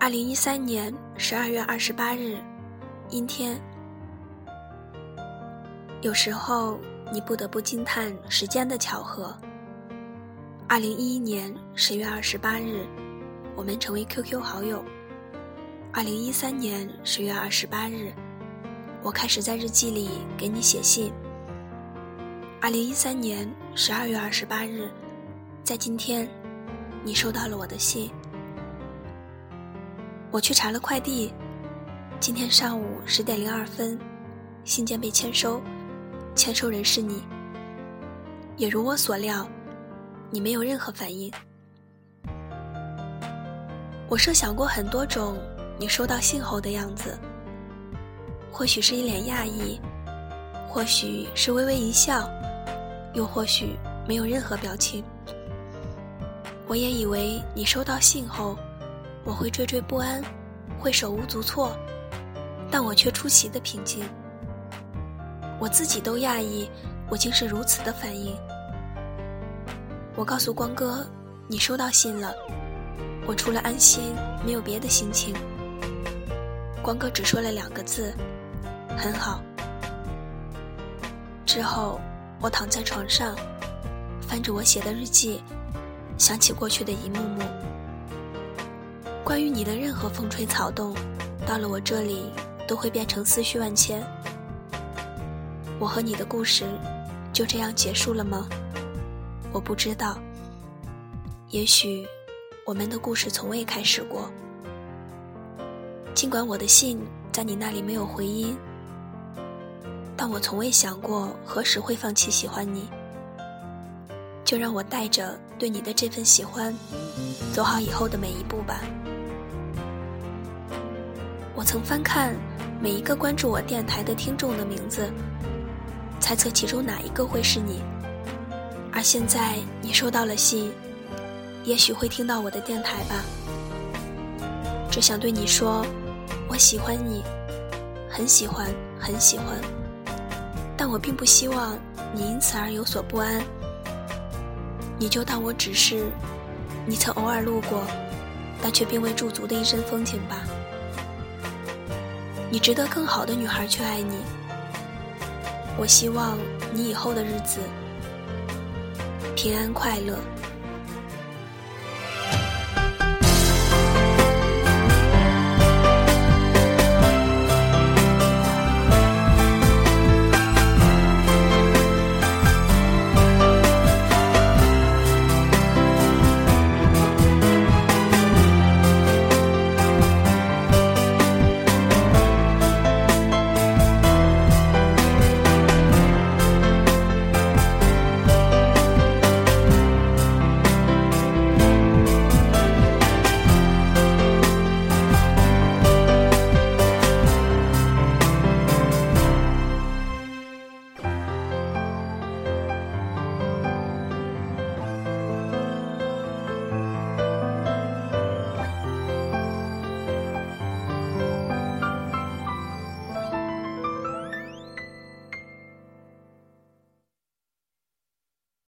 二零一三年十二月二十八日，阴天。有时候你不得不惊叹时间的巧合。二零一一年十月二十八日，我们成为 QQ 好友。二零一三年十月二十八日，我开始在日记里给你写信。二零一三年十二月二十八日，在今天，你收到了我的信。我去查了快递，今天上午十点零二分，信件被签收，签收人是你。也如我所料。你没有任何反应。我设想过很多种你收到信后的样子，或许是一脸讶异，或许是微微一笑，又或许没有任何表情。我也以为你收到信后，我会惴惴不安，会手无足措，但我却出奇的平静。我自己都讶异，我竟是如此的反应。我告诉光哥，你收到信了。我除了安心，没有别的心情。光哥只说了两个字：“很好。”之后，我躺在床上，翻着我写的日记，想起过去的一幕幕。关于你的任何风吹草动，到了我这里，都会变成思绪万千。我和你的故事，就这样结束了吗？我不知道，也许我们的故事从未开始过。尽管我的信在你那里没有回音，但我从未想过何时会放弃喜欢你。就让我带着对你的这份喜欢，走好以后的每一步吧。我曾翻看每一个关注我电台的听众的名字，猜测其中哪一个会是你。而现在你收到了信，也许会听到我的电台吧。只想对你说，我喜欢你，很喜欢，很喜欢。但我并不希望你因此而有所不安。你就当我只是你曾偶尔路过，但却并未驻足的一身风景吧。你值得更好的女孩去爱你。我希望你以后的日子。平安快乐。